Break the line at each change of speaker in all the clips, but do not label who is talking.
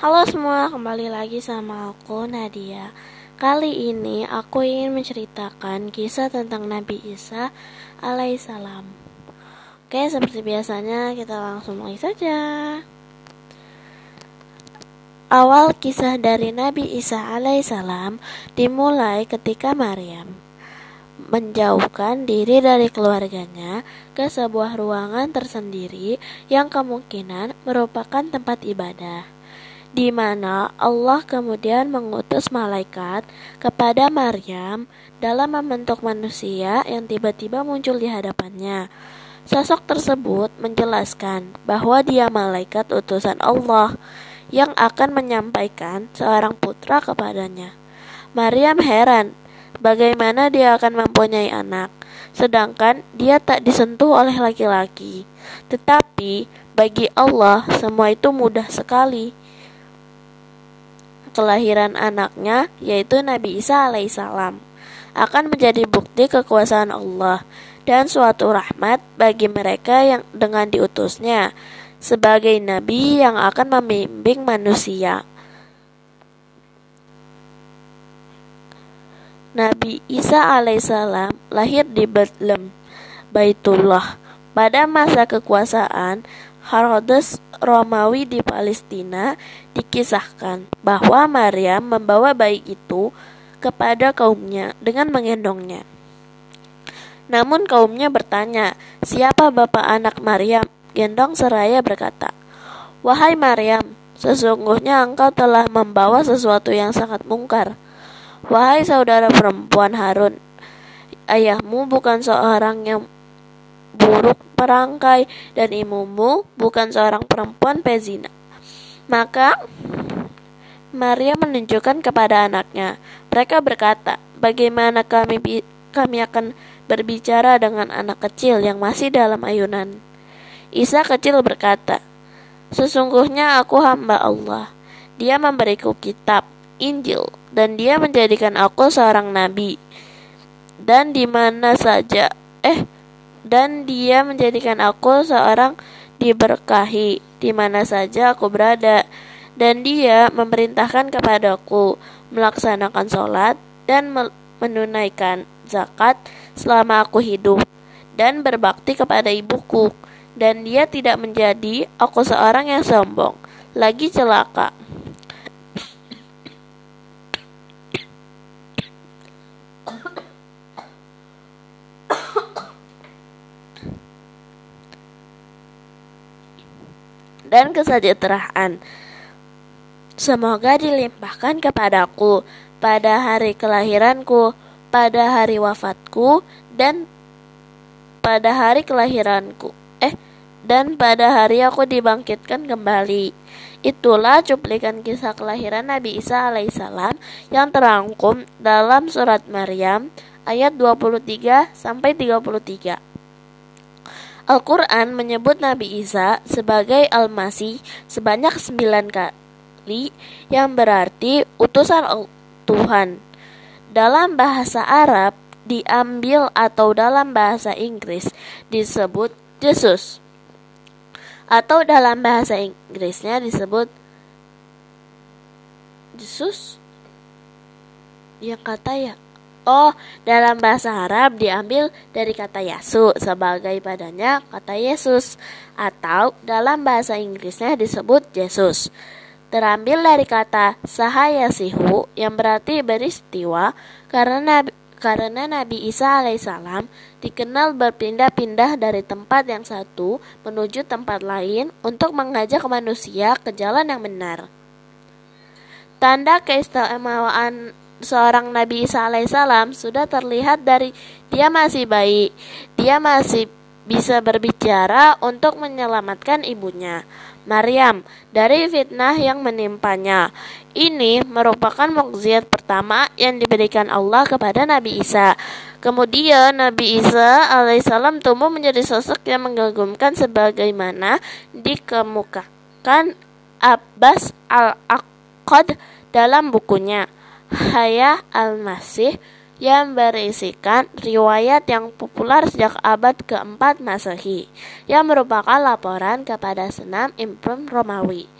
Halo semua, kembali lagi sama aku Nadia. Kali ini aku ingin menceritakan kisah tentang Nabi Isa alaihissalam. Oke, seperti biasanya kita langsung mulai saja. Awal kisah dari Nabi Isa alaihissalam dimulai ketika Maryam menjauhkan diri dari keluarganya ke sebuah ruangan tersendiri yang kemungkinan merupakan tempat ibadah, di mana Allah kemudian mengutus malaikat kepada Maryam dalam membentuk manusia yang tiba-tiba muncul di hadapannya. Sosok tersebut menjelaskan bahwa dia malaikat utusan Allah yang akan menyampaikan seorang putra kepadanya. Maryam heran bagaimana dia akan mempunyai anak, sedangkan dia tak disentuh oleh laki-laki. Tetapi bagi Allah semua itu mudah sekali. Kelahiran anaknya, yaitu Nabi Isa alaihissalam, akan menjadi bukti kekuasaan Allah dan suatu rahmat bagi mereka yang dengan diutusnya sebagai nabi yang akan membimbing manusia. Nabi Isa alaihissalam lahir di Bethlehem, Baitullah. Pada masa kekuasaan Herodes Romawi di Palestina dikisahkan bahwa Maryam membawa bayi itu kepada kaumnya dengan menggendongnya. Namun kaumnya bertanya, siapa bapak anak Maryam? Gendong seraya berkata, Wahai Maryam, sesungguhnya engkau telah membawa sesuatu yang sangat mungkar. Wahai saudara perempuan Harun, ayahmu bukan seorang yang buruk perangkai dan ibumu bukan seorang perempuan pezina. Maka Maria menunjukkan kepada anaknya. Mereka berkata, "Bagaimana kami kami akan berbicara dengan anak kecil yang masih dalam ayunan?" Isa kecil berkata, "Sesungguhnya aku hamba Allah. Dia memberiku kitab, Injil, dan dia menjadikan aku seorang nabi. Dan di mana saja, eh, dan dia menjadikan aku seorang diberkahi di mana saja aku berada. Dan dia memerintahkan kepadaku melaksanakan sholat dan menunaikan zakat selama aku hidup dan berbakti kepada ibuku. Dan dia tidak menjadi aku seorang yang sombong, lagi celaka. Dan kesejahteraan. Semoga dilimpahkan kepadaku pada hari kelahiranku, pada hari wafatku, dan pada hari kelahiranku. Eh, dan pada hari aku dibangkitkan kembali. Itulah cuplikan kisah kelahiran Nabi Isa alaihissalam yang terangkum dalam surat Maryam ayat 23 sampai 33. Al-Quran menyebut Nabi Isa sebagai Al-Masih sebanyak sembilan kali yang berarti utusan Tuhan. Dalam bahasa Arab diambil atau dalam bahasa Inggris disebut Yesus. Atau dalam bahasa Inggrisnya disebut Yesus. Yang kata ya Oh, dalam bahasa Arab diambil dari kata Yasu sebagai padanya kata Yesus atau dalam bahasa Inggrisnya disebut Yesus. Terambil dari kata sahayasihu yang berarti beristiwa karena karena Nabi Isa alaihissalam dikenal berpindah-pindah dari tempat yang satu menuju tempat lain untuk mengajak manusia ke jalan yang benar. Tanda keistimewaan seorang Nabi Isa alaihissalam sudah terlihat dari dia masih bayi. Dia masih bisa berbicara untuk menyelamatkan ibunya, Maryam, dari fitnah yang menimpanya. Ini merupakan mukjizat pertama yang diberikan Allah kepada Nabi Isa. Kemudian Nabi Isa alaihissalam tumbuh menjadi sosok yang mengagumkan sebagaimana dikemukakan Abbas al-Aqad dalam bukunya. Hayah al-Masih yang berisikan riwayat yang populer sejak abad keempat Masehi yang merupakan laporan kepada senam Imperium Romawi.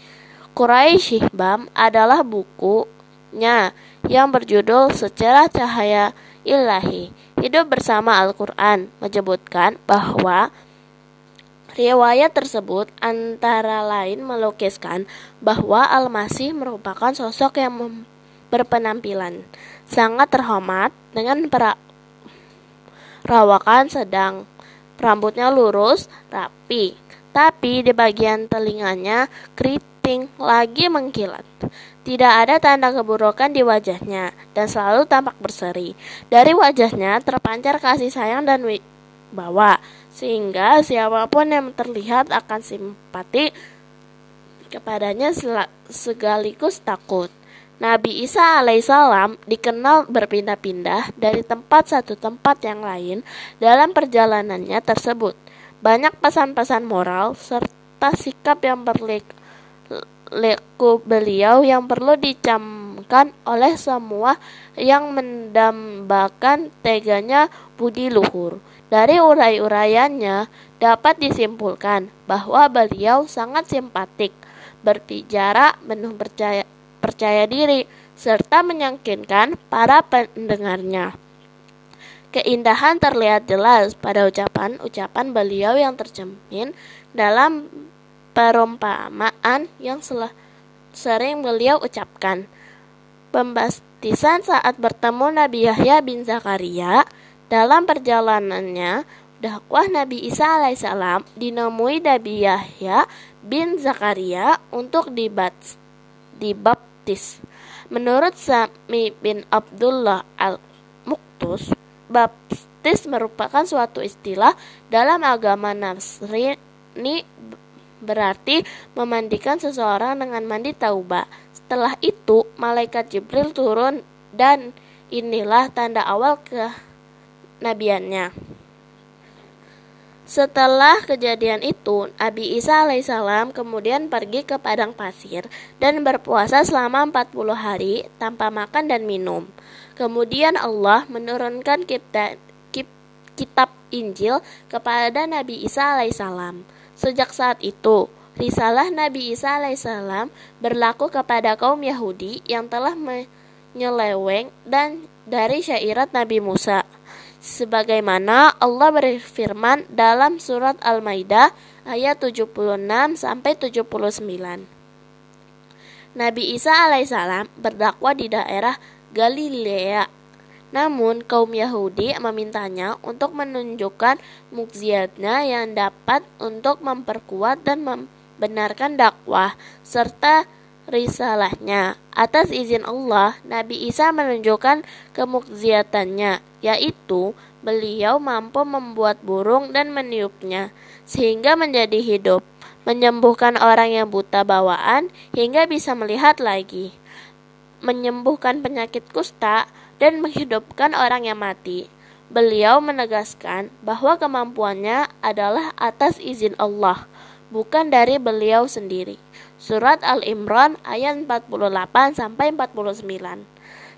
Quraisy Bam adalah bukunya yang berjudul Sejarah Cahaya Ilahi. Hidup bersama Al-Quran menyebutkan bahwa riwayat tersebut antara lain melukiskan bahwa Al-Masih merupakan sosok yang berpenampilan sangat terhormat dengan perawakan sedang rambutnya lurus, rapi, tapi di bagian telinganya keriting lagi mengkilat. Tidak ada tanda keburukan di wajahnya dan selalu tampak berseri. Dari wajahnya terpancar kasih sayang dan wibawa, sehingga siapa pun yang terlihat akan simpati kepadanya segaligus takut. Nabi Isa alaihissalam dikenal berpindah-pindah dari tempat satu tempat yang lain dalam perjalanannya tersebut. Banyak pesan-pesan moral serta sikap yang berliku beliau yang perlu dicamkan oleh semua yang mendambakan teganya budi luhur. Dari urai-uraiannya dapat disimpulkan bahwa beliau sangat simpatik, berbicara penuh percaya percaya diri, serta meyakinkan para pendengarnya. Keindahan terlihat jelas pada ucapan-ucapan beliau yang tercemin dalam perumpamaan yang sering beliau ucapkan. Pembastisan saat bertemu Nabi Yahya bin Zakaria dalam perjalanannya dakwah Nabi Isa alaihissalam dinemui Nabi Yahya bin Zakaria untuk dibab Menurut Sami bin Abdullah al-Muktus, baptis merupakan suatu istilah dalam agama Nasrani berarti memandikan seseorang dengan mandi taubah. Setelah itu, malaikat Jibril turun dan inilah tanda awal kenabiannya. Setelah kejadian itu, Nabi Isa alaihissalam kemudian pergi ke padang pasir dan berpuasa selama 40 hari tanpa makan dan minum. Kemudian Allah menurunkan kitab, kitab Injil kepada Nabi Isa alaihissalam. Sejak saat itu, risalah Nabi Isa alaihissalam berlaku kepada kaum Yahudi yang telah menyeleweng dan dari syairat Nabi Musa sebagaimana Allah berfirman dalam surat Al-Maidah ayat 76 sampai 79. Nabi Isa alaihissalam berdakwah di daerah Galilea. Namun kaum Yahudi memintanya untuk menunjukkan mukjizatnya yang dapat untuk memperkuat dan membenarkan dakwah serta risalahnya. Atas izin Allah, Nabi Isa menunjukkan kemukjizatannya, yaitu beliau mampu membuat burung dan meniupnya, sehingga menjadi hidup, menyembuhkan orang yang buta bawaan hingga bisa melihat lagi, menyembuhkan penyakit kusta, dan menghidupkan orang yang mati. Beliau menegaskan bahwa kemampuannya adalah atas izin Allah, bukan dari beliau sendiri. Surat Al-Imran ayat 48 sampai 49.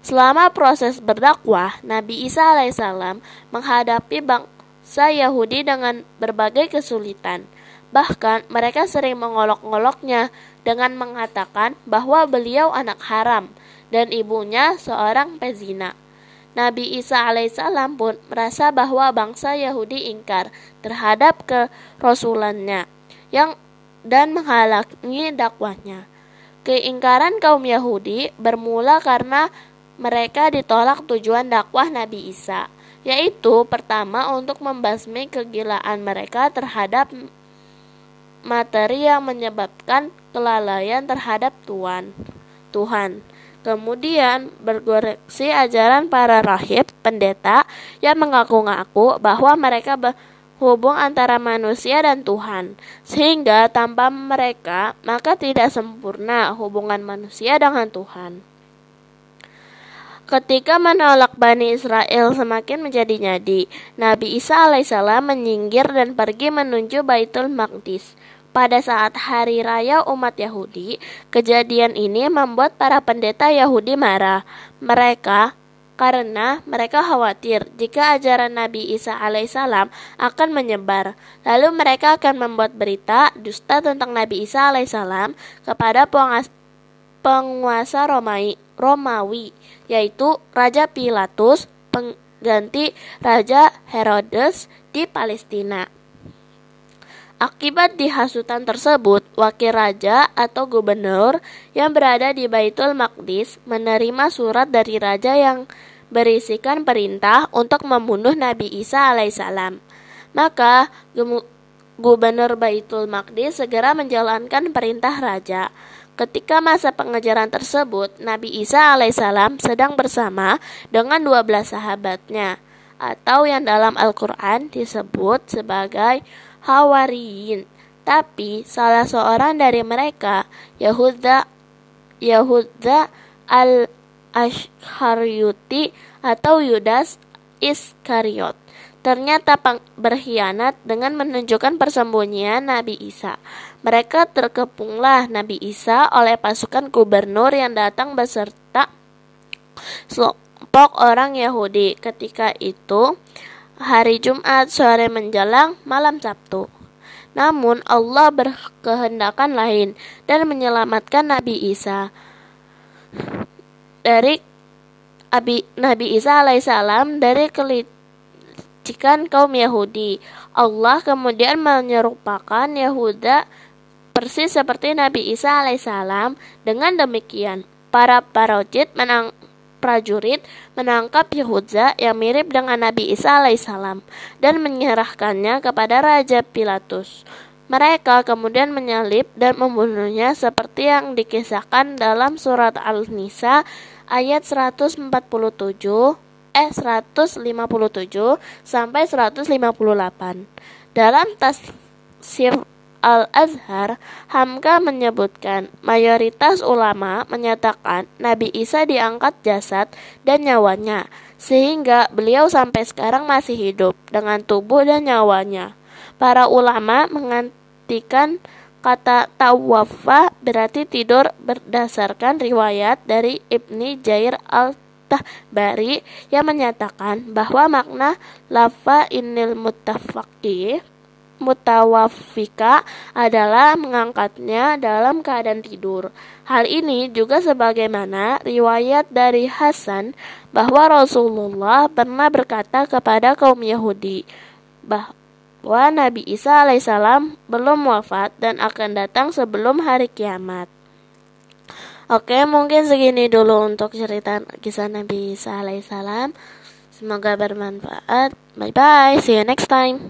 Selama proses berdakwah, Nabi Isa alaihissalam menghadapi bangsa Yahudi dengan berbagai kesulitan. Bahkan mereka sering mengolok-ngoloknya dengan mengatakan bahwa beliau anak haram dan ibunya seorang pezina. Nabi Isa alaihissalam pun merasa bahwa bangsa Yahudi ingkar terhadap kerasulannya yang dan menghalangi dakwahnya. Keingkaran kaum Yahudi bermula karena mereka ditolak tujuan dakwah Nabi Isa, yaitu pertama untuk membasmi kegilaan mereka terhadap materi yang menyebabkan kelalaian terhadap Tuhan. Tuhan. Kemudian berkoreksi ajaran para rahib, pendeta yang mengaku-ngaku bahwa mereka hubung antara manusia dan Tuhan, sehingga tanpa mereka maka tidak sempurna hubungan manusia dengan Tuhan. Ketika menolak Bani Israel semakin menjadi nyadi, Nabi Isa alaihissalam menyingkir dan pergi menuju Baitul Maqdis. Pada saat hari raya umat Yahudi, kejadian ini membuat para pendeta Yahudi marah. Mereka karena mereka khawatir jika ajaran Nabi Isa alaihissalam akan menyebar. Lalu mereka akan membuat berita dusta tentang Nabi Isa alaihissalam kepada penguasa Romawi, Romawi yaitu Raja Pilatus, pengganti Raja Herodes di Palestina. Akibat dihasutan tersebut, wakil raja atau gubernur yang berada di Baitul Maqdis menerima surat dari raja yang berisikan perintah untuk membunuh Nabi Isa alaihissalam. Maka gubernur Baitul Maqdis segera menjalankan perintah raja. Ketika masa pengejaran tersebut, Nabi Isa alaihissalam sedang bersama dengan 12 sahabatnya atau yang dalam Al-Quran disebut sebagai Hawariyin. Tapi salah seorang dari mereka, Yahuda Yahuda al-Ashharyuti atau Yudas Iskariot, ternyata berkhianat dengan menunjukkan persembunyian Nabi Isa. Mereka terkepunglah Nabi Isa oleh pasukan gubernur yang datang beserta sekelompok orang Yahudi. Ketika itu, hari Jumat sore menjelang malam Sabtu. Namun Allah berkehendakan lain dan menyelamatkan Nabi Isa dari Abi, Nabi Isa alaihissalam dari kelicikan kaum Yahudi. Allah kemudian menyerupakan Yahuda persis seperti Nabi Isa alaihissalam. Dengan demikian, para parojit menang prajurit menangkap Yehuda yang mirip dengan Nabi Isa alaihissalam dan menyerahkannya kepada Raja Pilatus. Mereka kemudian menyalip dan membunuhnya seperti yang dikisahkan dalam surat Al-Nisa ayat 147 eh 157 sampai 158. Dalam tafsir Al-Azhar, Hamka menyebutkan mayoritas ulama menyatakan Nabi Isa diangkat jasad dan nyawanya, sehingga beliau sampai sekarang masih hidup dengan tubuh dan nyawanya. Para ulama mengantikan kata tawafa berarti tidur berdasarkan riwayat dari Ibni Jair al-Tahbari yang menyatakan bahwa makna lafa inil mutafaqih mutawafika adalah mengangkatnya dalam keadaan tidur. Hal ini juga sebagaimana riwayat dari Hasan bahwa Rasulullah pernah berkata kepada kaum Yahudi bahwa Nabi Isa alaihissalam belum wafat dan akan datang sebelum hari kiamat. Oke, mungkin segini dulu untuk cerita kisah Nabi Isa alaihissalam. Semoga bermanfaat. Bye bye. See you next time.